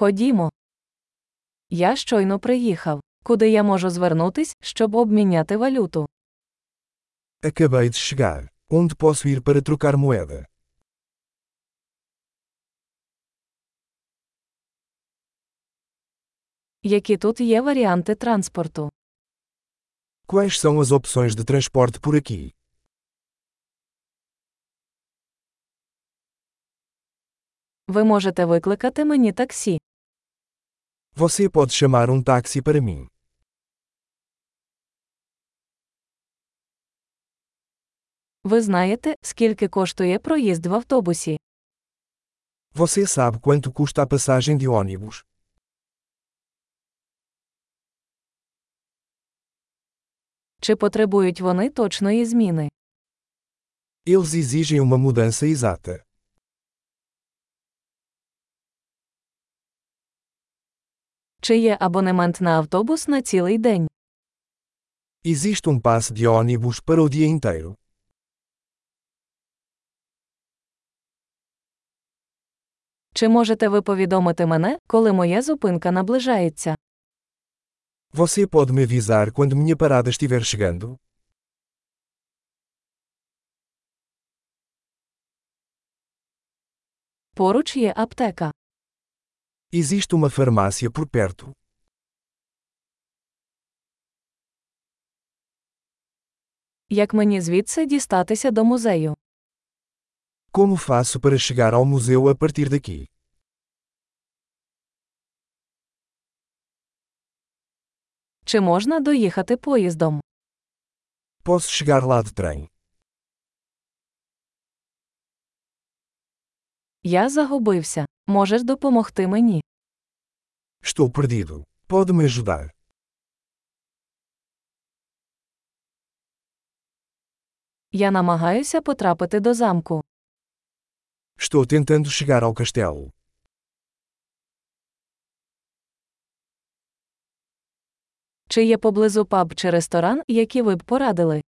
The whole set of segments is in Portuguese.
Ходімо. Я щойно приїхав. Куди я можу звернутись, щоб обміняти валюту? Acabei de chegar. Onde posso ir para trocar moeda? Які тут є варіанти транспорту? Quais são as opções de transporte por aqui? Ви можете викликати мені таксі. Você pode chamar um táxi para mim. Ви знаєте, скільки коштує проїзд в автобусі? Você sabe quanto custa a passagem de ônibus? Чи потребують вони точної зміни? Eles exigem uma mudança exata. Чи є абонемент на автобус на цілий день? Existe um passe de ônibus para o dia inteiro. Чи можете ви повідомити мене, коли моя зупинка наближається? Você pode me avisar quando minha parada estiver chegando? Поруч є аптека. Existe uma farmácia por perto. Як мені звідси дістатися до музею? Como faço para chegar ao museu a partir daqui? Чи можна доїхати поїздом? Posso chegar lá de trem. Я загубився. Можеш допомогти мені? Estou perdido. Pode me ajudar? Я намагаюся потрапити до замку. Estou tentando chegar ao castelo. Чи є поблизу паб чи ресторан, які ви б порадили?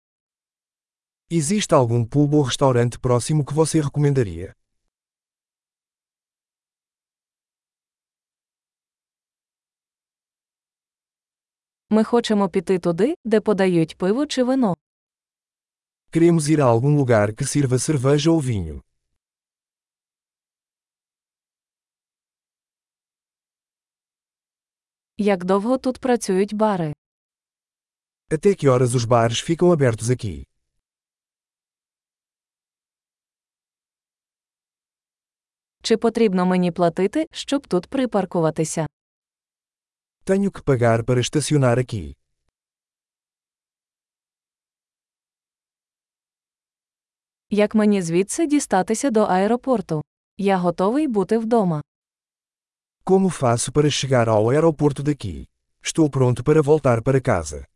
Existe algum pub ou restaurante próximo que você recomendaria? Ми хочемо піти туди, де подають пиво чи вино. Queremos ir a algum lugar que sirva cerveja ou vinho. Як довго тут працюють бари? Até que horas os bares ficam abertos aqui? Чи потрібно мені платити, щоб тут припаркуватися? Tenho que pagar para estacionar aqui. Як мені звідси дістатися до аеропорту? Я готовий бути вдома. Como faço para chegar ao aeroporto daqui? Estou pronto para voltar para casa.